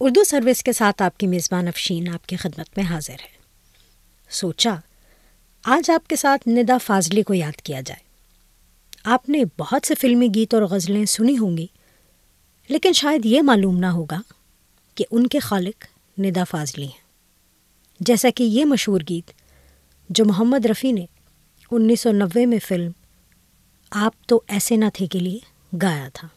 Urdu service کے ساتھ آپ کی میزبان افشین آپ کی خدمت میں حاضر ہے سوچا، آج آپ کے ساتھ ندا فاضلی کو یاد کیا جائے۔ آپ نے بہت سے فلمی گیت اور غزلیں سنی ہوں گی، لیکن شاید یہ معلوم نہ ہوگا کہ ان کے خالق ندا فاضلی ہیں۔ جیسا کہ یہ مشہور گیت جو محمد رفیع نے انیس سو نوے میں فلم آپ تو ایسے نہ تھے کے لیے گایا تھا۔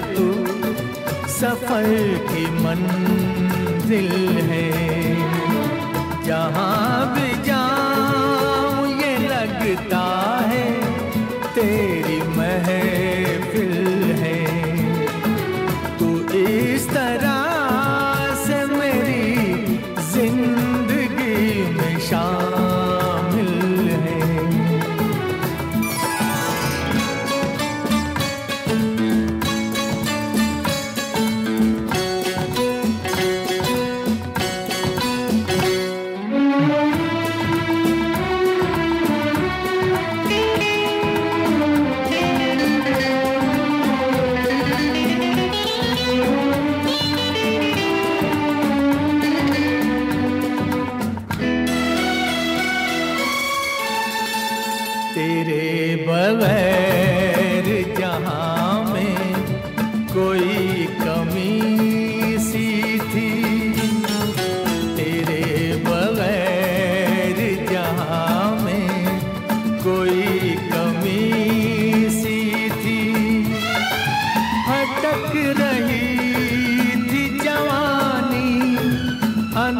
تو سفر کی منزل ہے۔ جہاں بھی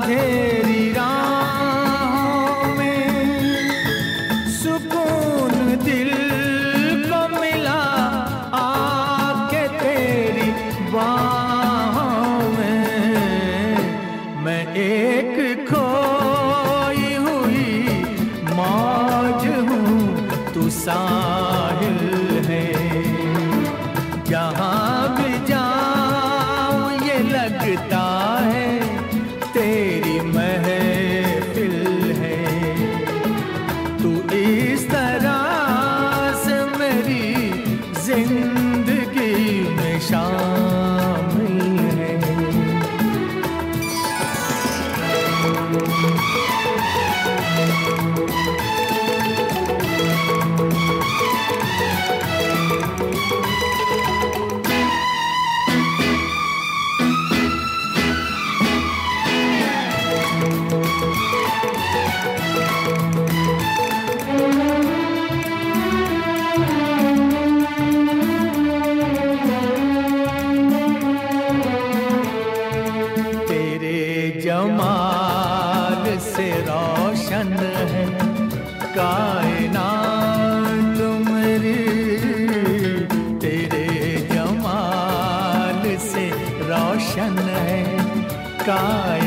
مجھے جمال سے روشن ہے۔ کائنات میری تیرے جمال سے روشن ہے۔ کائنات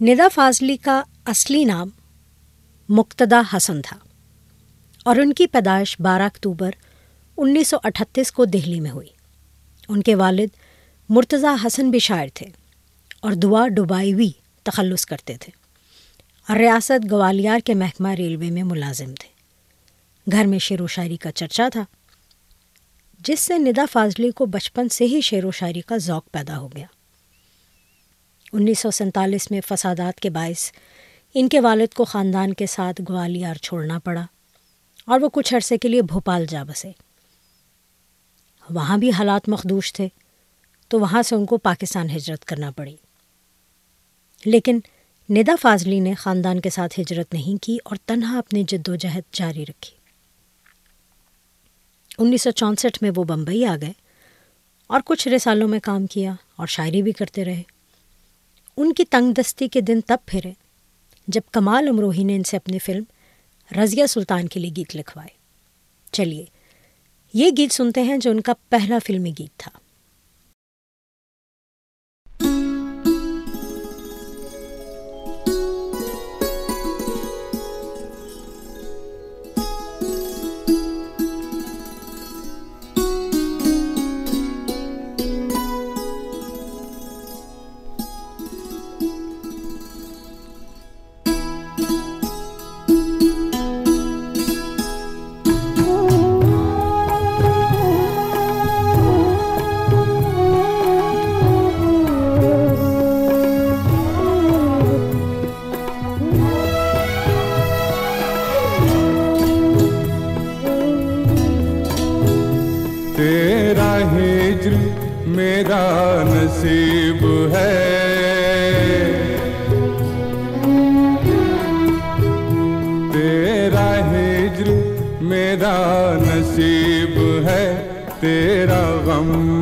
ندا فاضلی کا اصلی نام مقتدا حسن تھا اور ان کی پیدائش بارہ اکتوبر انیس سو اٹھتیس کو دہلی میں ہوئی۔ ان کے والد مرتضیٰ حسن بھی شاعر تھے اور دعا ڈبائیوی تخلص کرتے تھے۔ اور ریاست گوالیار کے محکمہ ریلوے میں ملازم تھے۔ گھر میں شعر و شاعری کا چرچا تھا، جس سے ندا فاضلی کو بچپن سے ہی شعر و شاعری کا ذوق پیدا ہو گیا۔ انیس سو سینتالیس میں فسادات کے باعث ان کے والد کو خاندان کے ساتھ گوالیار چھوڑنا پڑا اور وہ کچھ عرصے کے لیے بھوپال جا بسے۔ وہاں بھی حالات مخدوش تھے، تو وہاں سے ان کو پاکستان ہجرت کرنا پڑی۔ لیکن ندا فاضلی نے خاندان کے ساتھ ہجرت نہیں کی اور تنہا اپنی جد و جہد جاری رکھی۔ انیس سو چونسٹھ میں وہ بمبئی آ گئے اور کچھ رسالوں میں کام کیا اور شاعری بھی کرتے رہے۔ ان کی تنگ دستی کے دن تب پھرے جب کمال امروہی نے ان سے اپنی فلم رضیہ سلطان کے لیے گیت لکھوائے۔ چلیے، یہ گیت سنتے ہیں جو ان کا پہلا فلمی گیت تھا۔ میرا نصیب ہے تیرا غم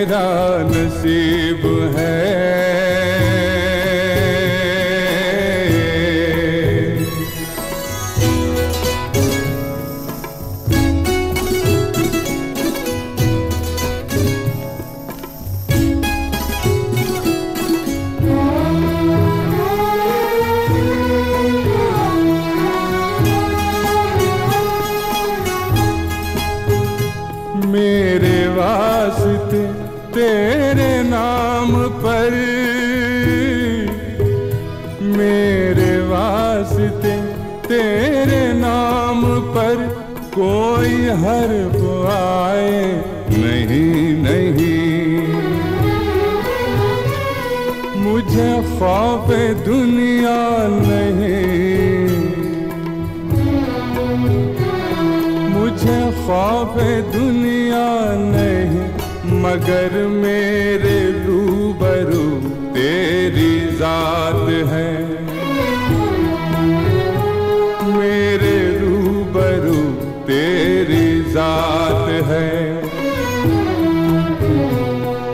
میرا نصیب ہے۔ میرے واسطے تیرے نام پر میرے واسطے تیرے نام پر کوئی ہر آئے نہیں نہیں۔ مجھے خوف دنیا نہیں۔ مجھے خوف دنیا مگر میرے روبرو تیری ذات ہے۔ میرے روبرو تیری ذات ہے۔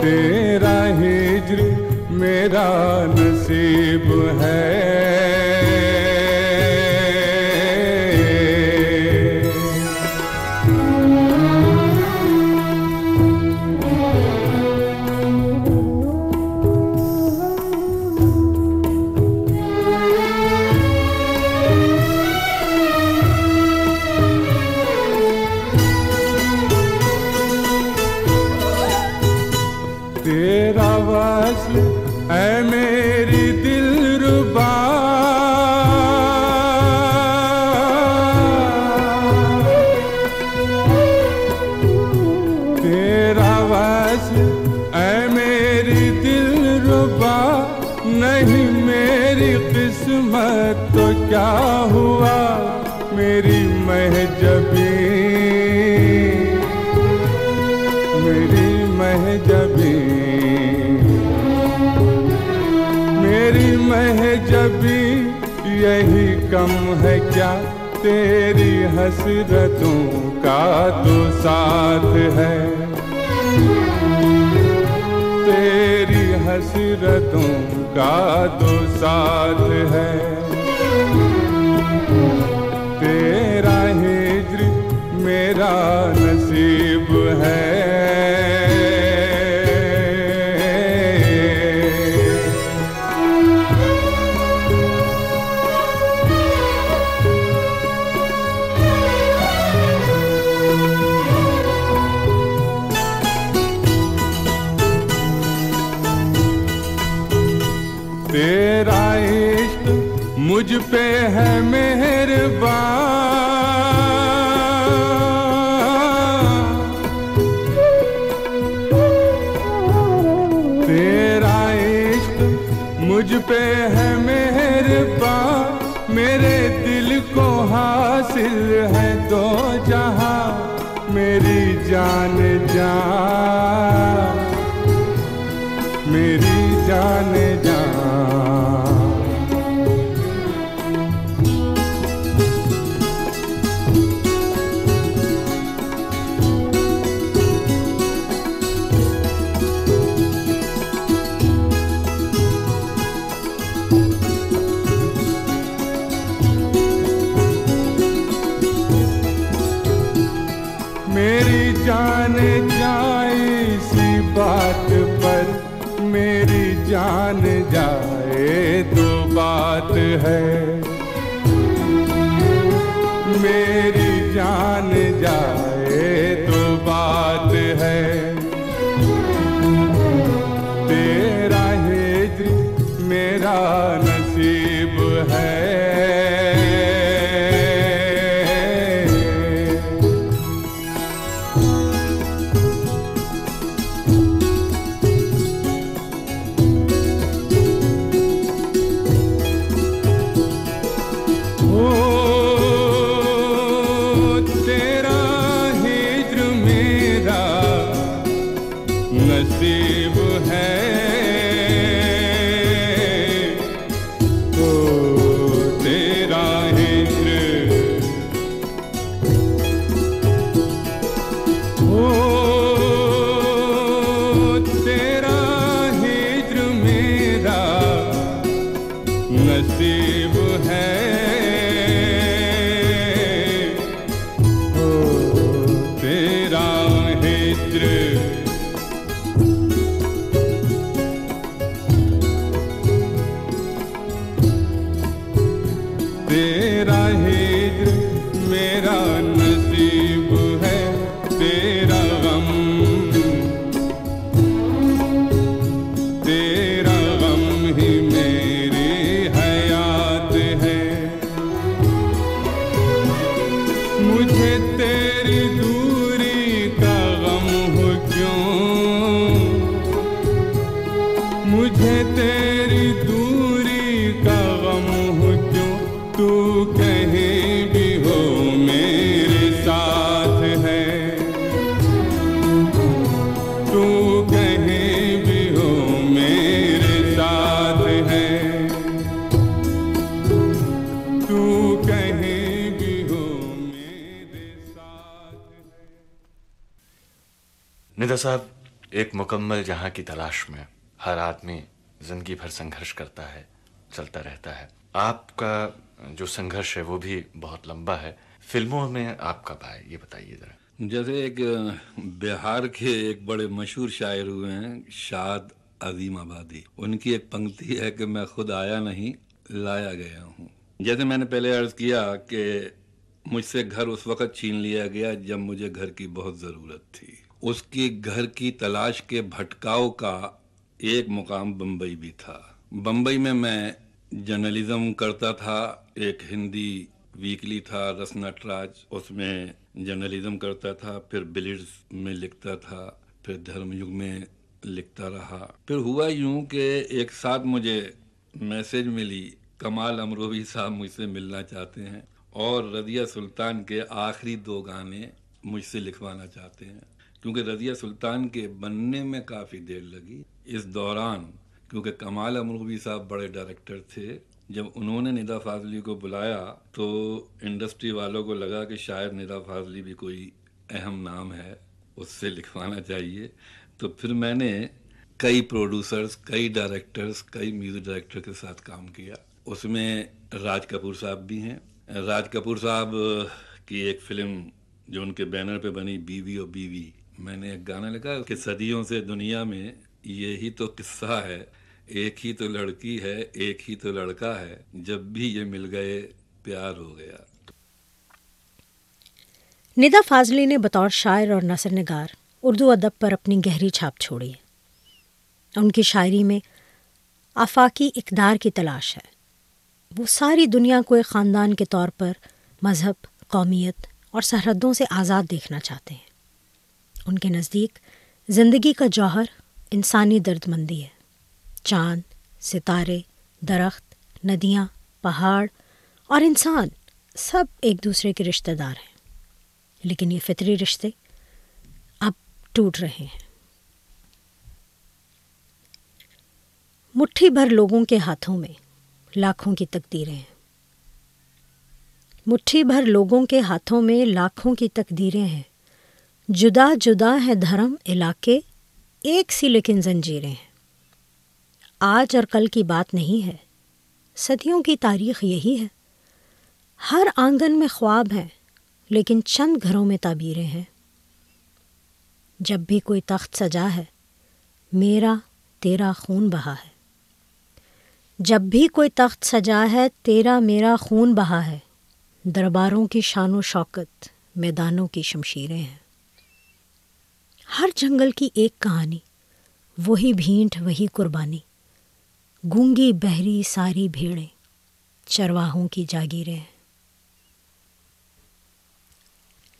تیرا ہجر میرا نصیب ہے۔ تیرا وصل اے میری دل ربا کم ہے کیا تیری حسرتوں کا تو ساتھ ہے؟ تیری حسرتوں کا تو ساتھ ہے۔ تیرا ہجر میرا نصیب ہے۔ تیرا عشق مجھ پہ ہے مہربان۔ تیرا عشق مجھ پہ ہے مہربان۔ میرے دل کو حاصل ہے دو جہاں۔ میری جان جان۔ ہے۔ میری جان جائے تو بات ہے۔ تیرا ہجر میرا نصیب ہے۔ صاحب، ایک مکمل جہاں کی تلاش میں ہر آدمی زندگی بھر سنگھرش کرتا ہے، چلتا رہتا ہے۔ آپ کا جو سنگھرش ہے، وہ بھی بہت لمبا ہے۔ فلموں میں آپ کب آئے؟ یہ بتائیے ذرا۔ جیسے ایک، بہار کے ایک بڑے مشہور شاعر ہوئے ہیں، شاد عظیم آبادی۔ ان کی ایک پنکتی ہے کہ میں خود آیا نہیں، لایا گیا ہوں۔ جیسے میں نے پہلے عرض کیا کہ مجھ سے گھر اس وقت چھین لیا گیا جب مجھے گھر کی بہت ضرورت تھی۔ اس کی گھر کی تلاش کے بھٹکاؤ کا ایک مقام بمبئی بھی تھا۔ بمبئی میں میں جرنلزم کرتا تھا، ایک ہندی ویکلی تھا، رس نٹراج اس میں جرنلزم کرتا تھا، پھر بلڈز میں لکھتا تھا، پھر دھرم یگ میں لکھتا رہا۔ پھر ہوا یوں کہ ایک ساتھ مجھے میسج ملی، کمال امروہی صاحب مجھ سے ملنا چاہتے ہیں اور رضیہ سلطان کے آخری دو گانے مجھ سے لکھوانا چاہتے ہیں۔ کیونکہ رضیہ سلطان کے بننے میں کافی دیر لگی۔ اس دوران کیونکہ کمال امروبی صاحب بڑے ڈائریکٹر تھے، جب انہوں نے ندا فاضلی کو بلایا تو انڈسٹری والوں کو لگا کہ شاید ندا فاضلی بھی کوئی اہم نام ہے، اس سے لکھوانا چاہیے۔ تو پھر میں نے کئی پروڈیوسرز، کئی ڈائریکٹرز، کئی میوزک ڈائریکٹر کے ساتھ کام کیا۔ اس میں راج کپور صاحب بھی ہیں۔ راج کپور صاحب کی ایک فلم جو ان کے بینر پہ بنی، بیوی اور بیوی میں نے ایک گانا لکھا کہ صدیوں سے دنیا میں یہی تو قصہ ہے، ایک ہی تو لڑکی ہے، ایک ہی تو لڑکا ہے، جب بھی یہ مل گئے پیار ہو گیا۔ ندا فاضلی نے بطور شاعر اور نثر نگار اردو ادب پر اپنی گہری چھاپ چھوڑی ہے۔ ان کی شاعری میں آفاقی اقدار کی تلاش ہے۔ وہ ساری دنیا کو ایک خاندان کے طور پر مذہب، قومیت اور سرحدوں سے آزاد دیکھنا چاہتے ہیں۔ ان کے نزدیک زندگی کا جوہر انسانی درد مندی ہے۔ چاند، ستارے، درخت، ندیاں، پہاڑ اور انسان سب ایک دوسرے کے رشتہ دار ہیں۔ لیکن یہ فطری رشتے اب ٹوٹ رہے ہیں۔ مٹھی بھر لوگوں کے ہاتھوں میں لاکھوں کی تقدیریں ہیں۔ مٹھی بھر لوگوں کے ہاتھوں میں لاکھوں کی تقدیریں ہیں۔ جدا جدا ہے دھرم علاقے، ایک سی لیکن زنجیریں ہیں۔ آج اور کل کی بات نہیں ہے۔ صدیوں کی تاریخ یہی ہے۔ ہر آنگن میں خواب ہیں، لیکن چند گھروں میں تعبیریں ہیں۔ جب بھی کوئی تخت سجا ہے، میرا، تیرا خون بہا ہے۔ جب بھی کوئی تخت سجا ہے، تیرا، میرا خون بہا ہے۔ درباروں کی شان و شوکت، میدانوں کی شمشیریں ہیں۔ ہر جنگل کی ایک کہانی، وہی بھینٹ، وہی قربانی، گونگی بہری ساری بھیڑیں، چرواہوں کی جاگیریں۔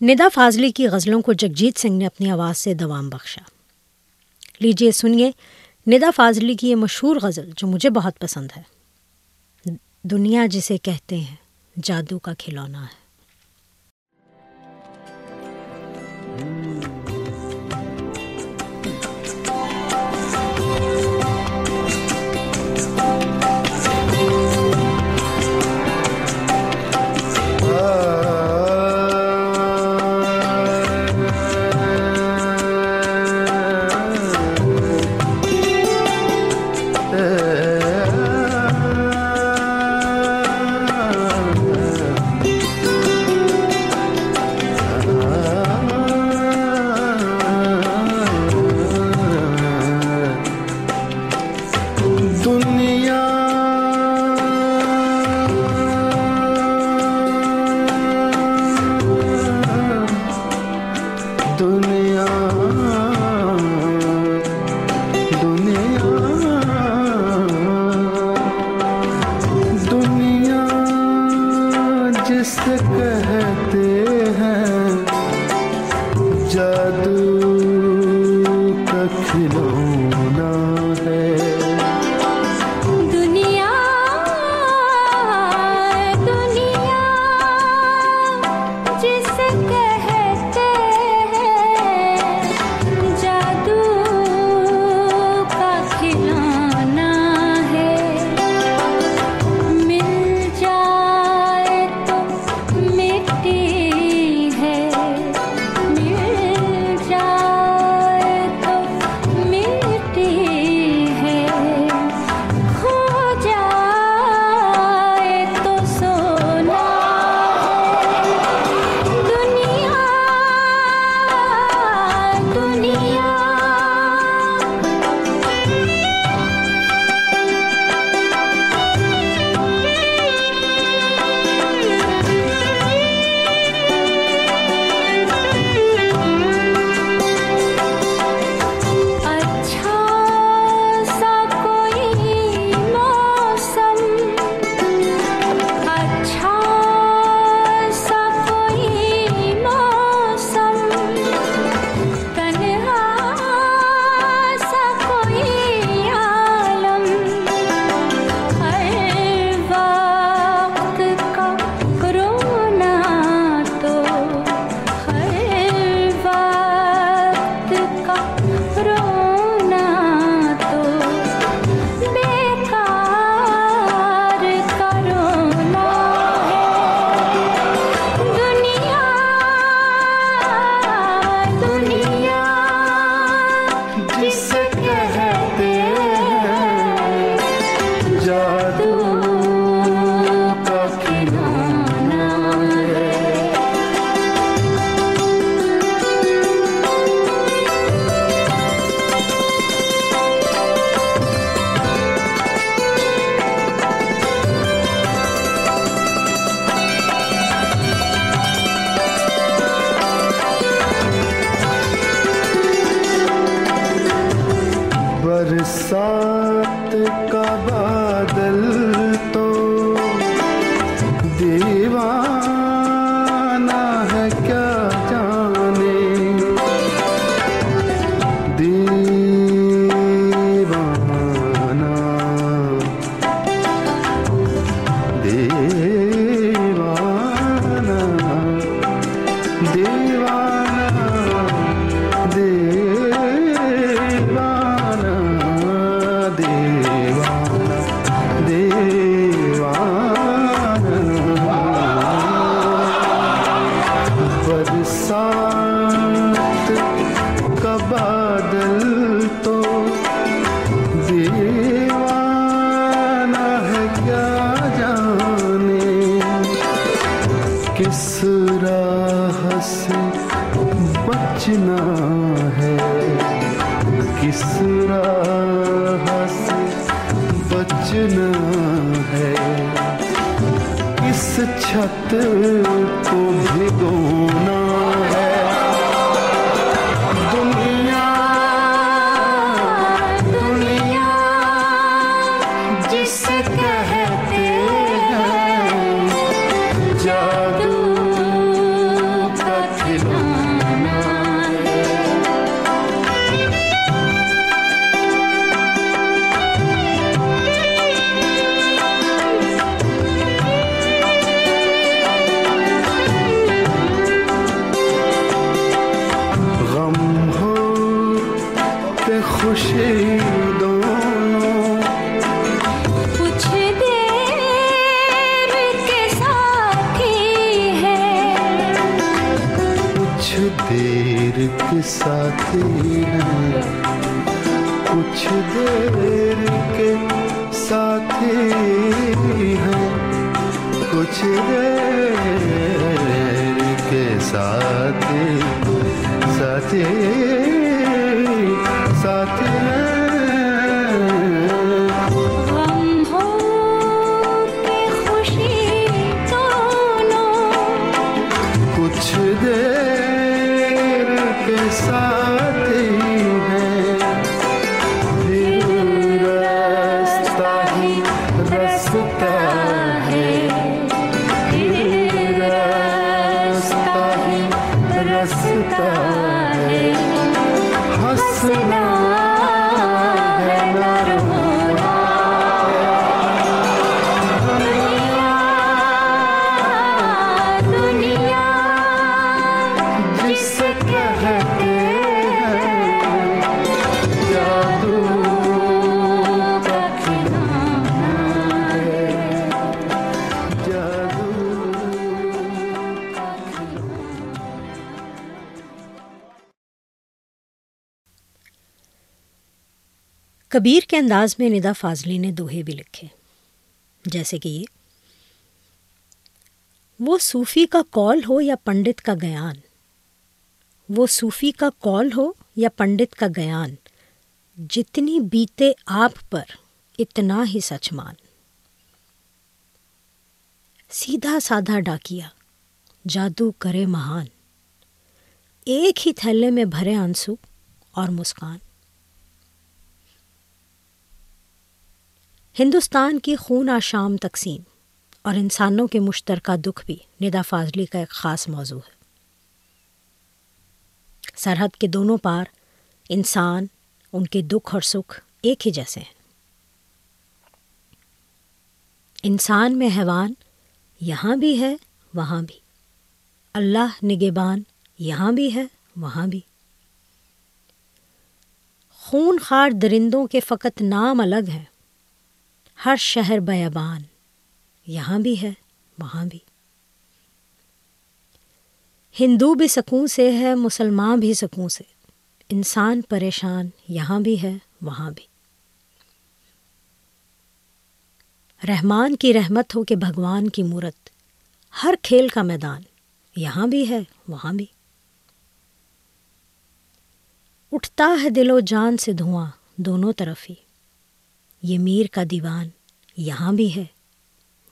ندا فاضلی کی غزلوں کو جگجیت سنگھ نے اپنی آواز سے دوام بخشا۔ لیجیے سنیے، ندا فاضلی کی یہ مشہور غزل جو مجھے بہت پسند ہے۔ دنیا جسے کہتے ہیں، جادو کا کھلونا ہے۔ ہونا ہے۔ کبیر کے انداز میں ندا فاضلی نے دوہے بھی لکھے۔ جیسے کہ یہ، وہ صوفی کا کال ہو یا پنڈت کا گیان؟ وہ صوفی کا کال ہو یا پنڈت کا گیان؟ جتنی بیتے آپ پر، اتنا ہی سچ مان۔ سیدھا سادھا ڈاکیا جادو کرے مہان۔ ایک ہی تھیلے میں بھرے آنسو اور مسکان۔ ہندوستان کی خون آشام تقسیم اور انسانوں کے مشترکہ دکھ بھی ندا فاضلی کا ایک خاص موضوع ہے۔ سرحد کے دونوں پار انسان، ان کے دکھ اور سکھ ایک ہی جیسے ہیں۔ انسان میں حیوان یہاں بھی ہے، وہاں بھی۔ اللہ نگبان یہاں بھی ہے، وہاں بھی۔ خون خار درندوں کے فقط نام الگ ہیں۔ ہر شہر بیابان۔ یہاں بھی ہے، وہاں بھی۔ ہندو بھی سکون سے ہے، مسلمان بھی سکون سے۔ انسان پریشان یہاں بھی ہے، وہاں بھی۔ رحمان کی رحمت ہو کہ بھگوان کی مورت ہر کھیل کا میدان۔ یہاں بھی ہے، وہاں بھی۔ اٹھتا ہے دل و جان سے دھواں، دونوں طرف ہی۔ یہ میر کا دیوان یہاں بھی ہے،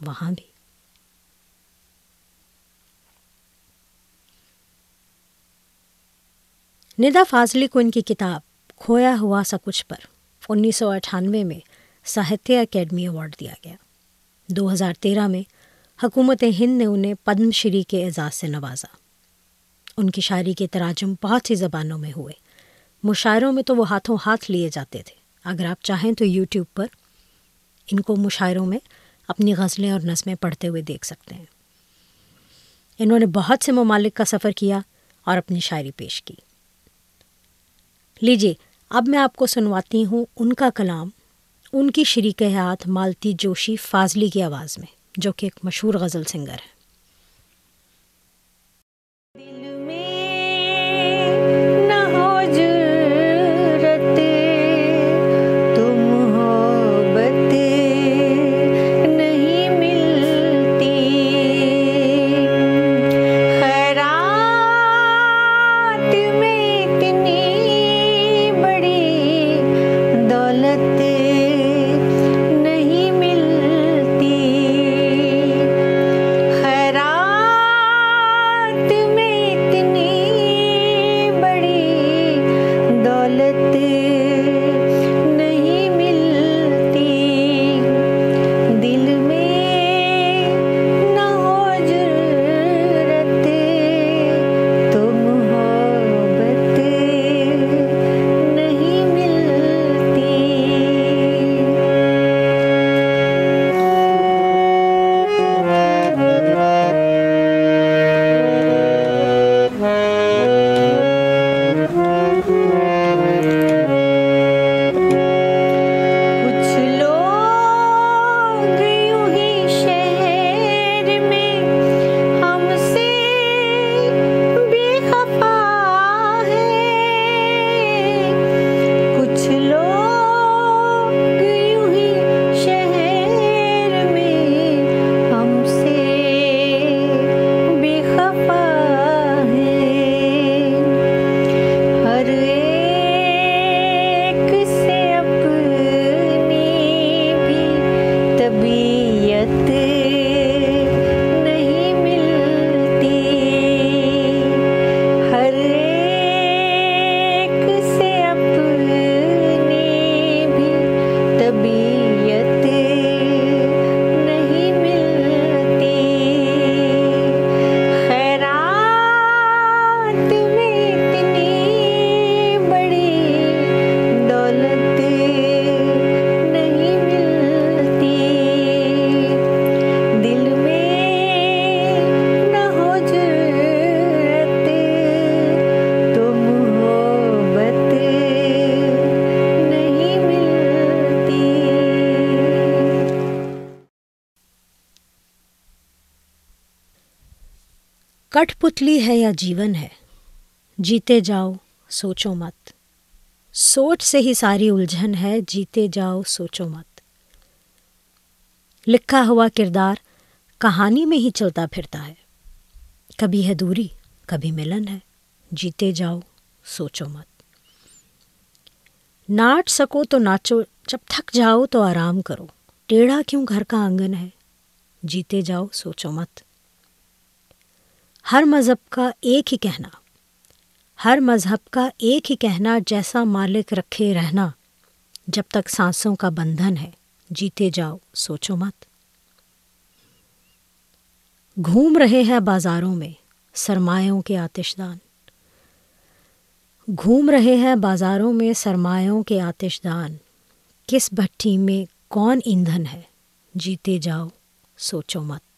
وہاں بھی۔ ندا فاضلی کو ان کی کتاب کھویا ہوا سا کچھ پر انیس سو اٹھانوے میں ساہتیہ اکیڈمی ایوارڈ دیا گیا۔ دو ہزار تیرہ میں حکومت ہند نے انہیں پدم شری کے اعزاز سے نوازا۔ ان کی شاعری کے تراجم بہت سی زبانوں میں ہوئے۔ مشاعروں میں تو وہ ہاتھوں ہاتھ لیے جاتے تھے۔ اگر آپ چاہیں تو یوٹیوب پر ان کو مشاعروں میں اپنی غزلیں اور نظمیں پڑھتے ہوئے دیکھ سکتے ہیں۔ انہوں نے بہت سے ممالک کا سفر کیا اور اپنی شاعری پیش کی۔ لیجیے، اب میں آپ کو سنواتی ہوں ان کا کلام، ان کی شریک حیات مالتی جوشی فاضلی کی آواز میں، جو کہ ایک مشہور غزل سنگر ہے۔ کٹ پتلی ہے یا جیون ہے، جیتے جاؤ، سوچو مت۔ سوچ سے ہی ساری الجھن ہے، جیتے جاؤ، سوچو مت۔ لکھا ہوا کردار کہانی میں ہی چلتا پھرتا ہے۔ کبھی ہے دوری، کبھی ملن ہے، جیتے جاؤ، سوچو مت۔ ناچ سکو تو ناچو، جب تھک جاؤ تو آرام کرو۔ ٹیڑھا کیوں گھر کا آنگن ہے؟ جیتے جاؤ، سوچو مت۔ ہر مذہب کا ایک ہی کہنا، ہر مذہب کا ایک ہی کہنا جیسا مالک رکھے رہنا، جب تک سانسوں کا بندھن ہے، جیتے جاؤ، سوچو مت۔ گھوم رہے ہیں بازاروں میں سرمایوں کے آتش دان گھوم رہے ہیں بازاروں میں سرمایوں کے آتش دان کس بھٹی میں کون ایندھن ہے؟ جیتے جاؤ، سوچو مت۔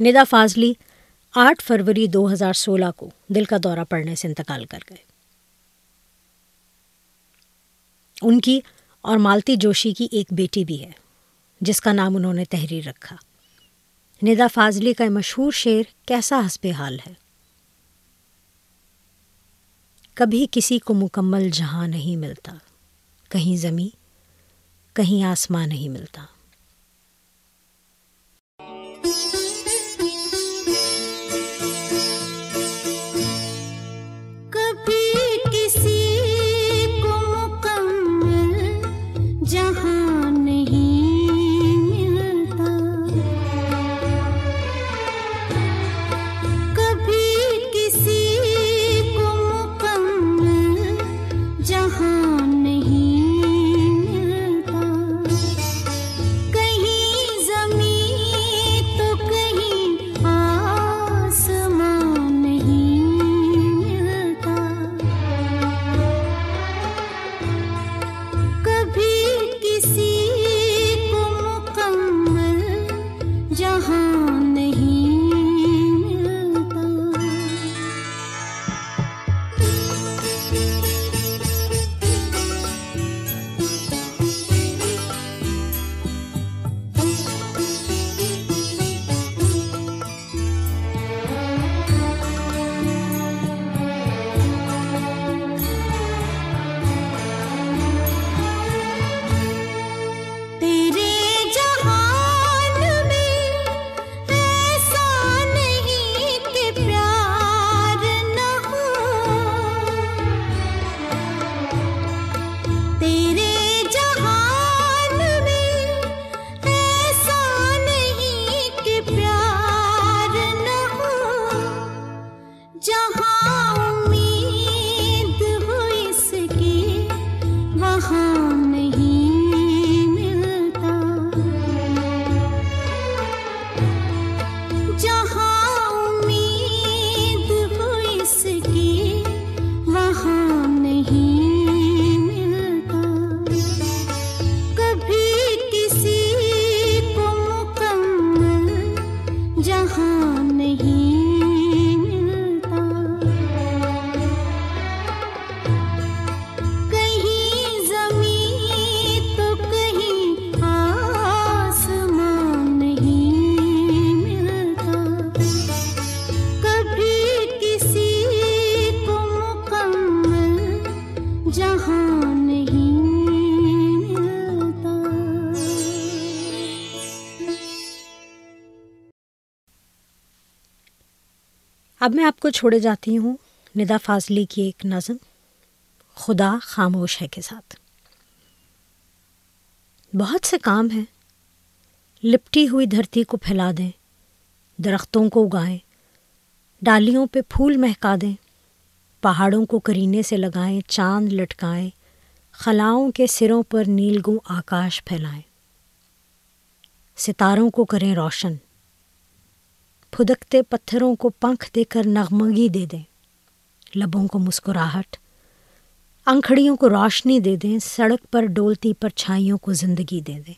ندا فاضلی آٹھ فروری دو ہزار سولہ کو دل کا دورہ پڑنے سے انتقال کر گئے۔ ان کی اور مالتی جوشی کی ایک بیٹی بھی ہے، جس کا نام انہوں نے تحریر رکھا۔ ندا فاضلی کا مشہور شعر کیسا حسب حال ہے؟ کبھی کسی کو مکمل جہاں نہیں ملتا، کہیں زمیں کہیں آسمان نہیں ملتا۔ اب میں آپ کو چھوڑے جاتی ہوں۔ ندا فاضلی کی ایک نظم خدا خاموش ہے کے ساتھ۔ بہت سے کام ہیں۔ لپٹی ہوئی دھرتی کو پھیلا دیں، درختوں کو اگائیں، ڈالیوں پہ پھول مہکا دیں، پہاڑوں کو کرینے سے لگائیں، چاند لٹکائیں، خلاؤں کے سروں پر نیلگوں آکاش پھیلائیں۔ ستاروں کو کریں روشن۔ پھدکتے پتھروں کو پنکھ دے کر نغمگی دے دیں۔ لبوں کو مسکراہٹ، انکھڑیوں کو روشنی دے دیں، سڑک پر ڈولتی پرچھائیوں کو زندگی دے دیں۔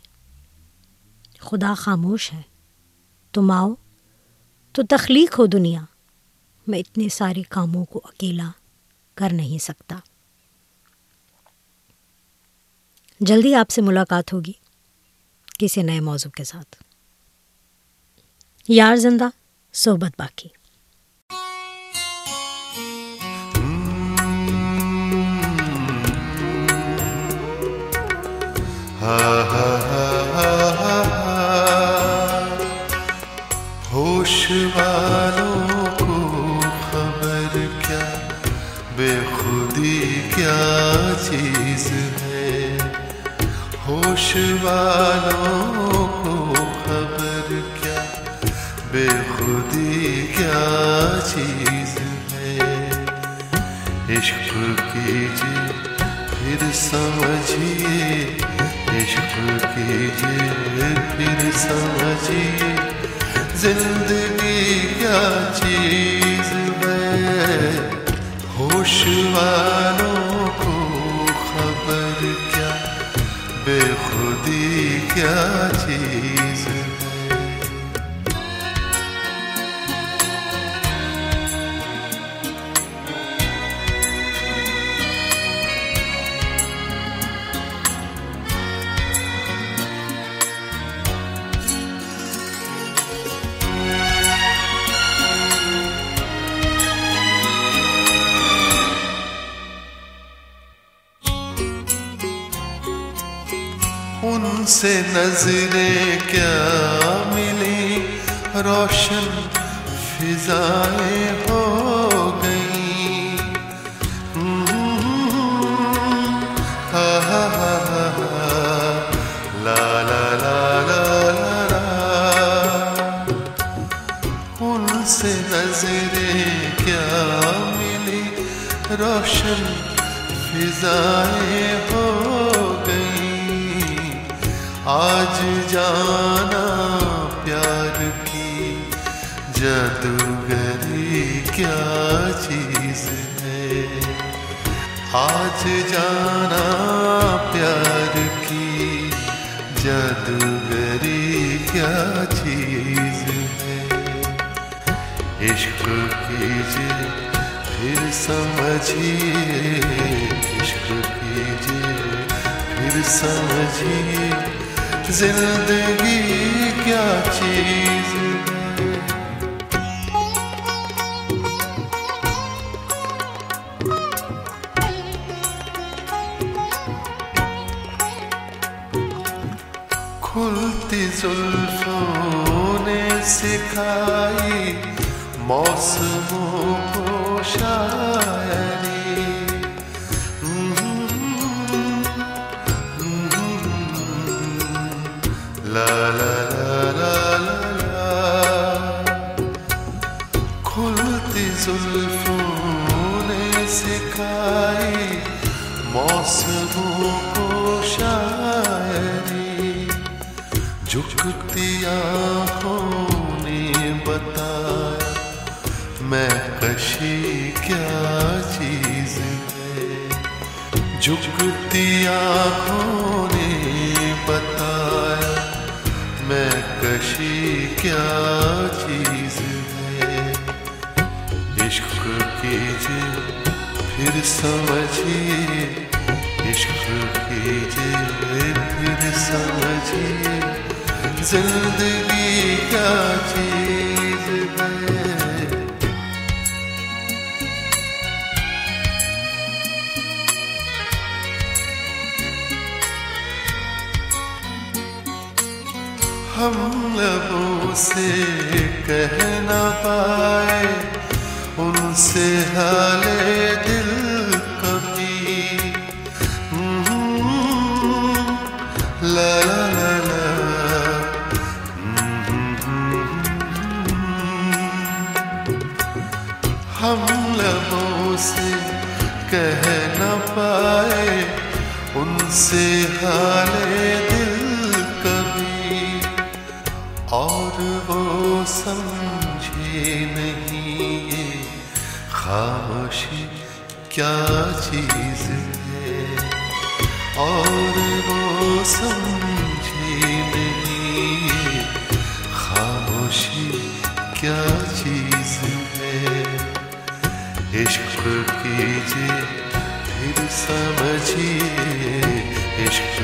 خدا خاموش ہے۔ تم آؤ، تو تخلیق ہو دنیا۔ میں اتنے سارے کاموں کو اکیلا کر نہیں سکتا۔ جلدی آپ سے ملاقات ہوگی کسی نئے موضوع کے ساتھ۔ یار زندہ، صحبت باقی۔ ہوش والوں کو خبر کیا، بے خودی کیا چیز ہے؟ ہوش والوں کیا چیز ہے۔ عشق کیجیے، پھر سمجھیے۔ عشق کیجیے، پھر سمجھیے۔ زندگی کیا چیز ہے؟ ہوش والوں کو خبر کیا؟ بے خودی کیا چیز سے نظریں کیا ملی روشن فضائیں ہو گئیں۔ ہا لا لا لا لا ان سے نظریں کیا ملی روشن فضائیں ہو آج جانا پیار کی جادوگری کیا چیز ہے؟ آج جانا پیار کی جادوگری کیا چیز ہے؟ عشق کیجیے، پھر سمجھیے، عشق کیجیے، پھر سمجھیے۔ زندگی کیا چیز کھلتی زلفوں نے سکھائی موسموں کو شاعری جھکتی آنکھوں نے بتایا میں کشی کیا چیز ہے۔ عشق کیجیے، پھر سمجھیے۔ عشق کیجیے، پھر سمجھیے۔ زندگی کیا چیز ہم لبوں سے کہہ نہ پائے، ان سے حال دل کبھی۔ لا لا لا لا۔ ہم لبوں سے کہہ نہ پائے، ان سے حال کیا چیز ہے؟ اور وہ سمجھے نہیں۔ خاموشی کیا چیز ہے؟ عشق کیجیے، پھر سمجھیے۔ عشق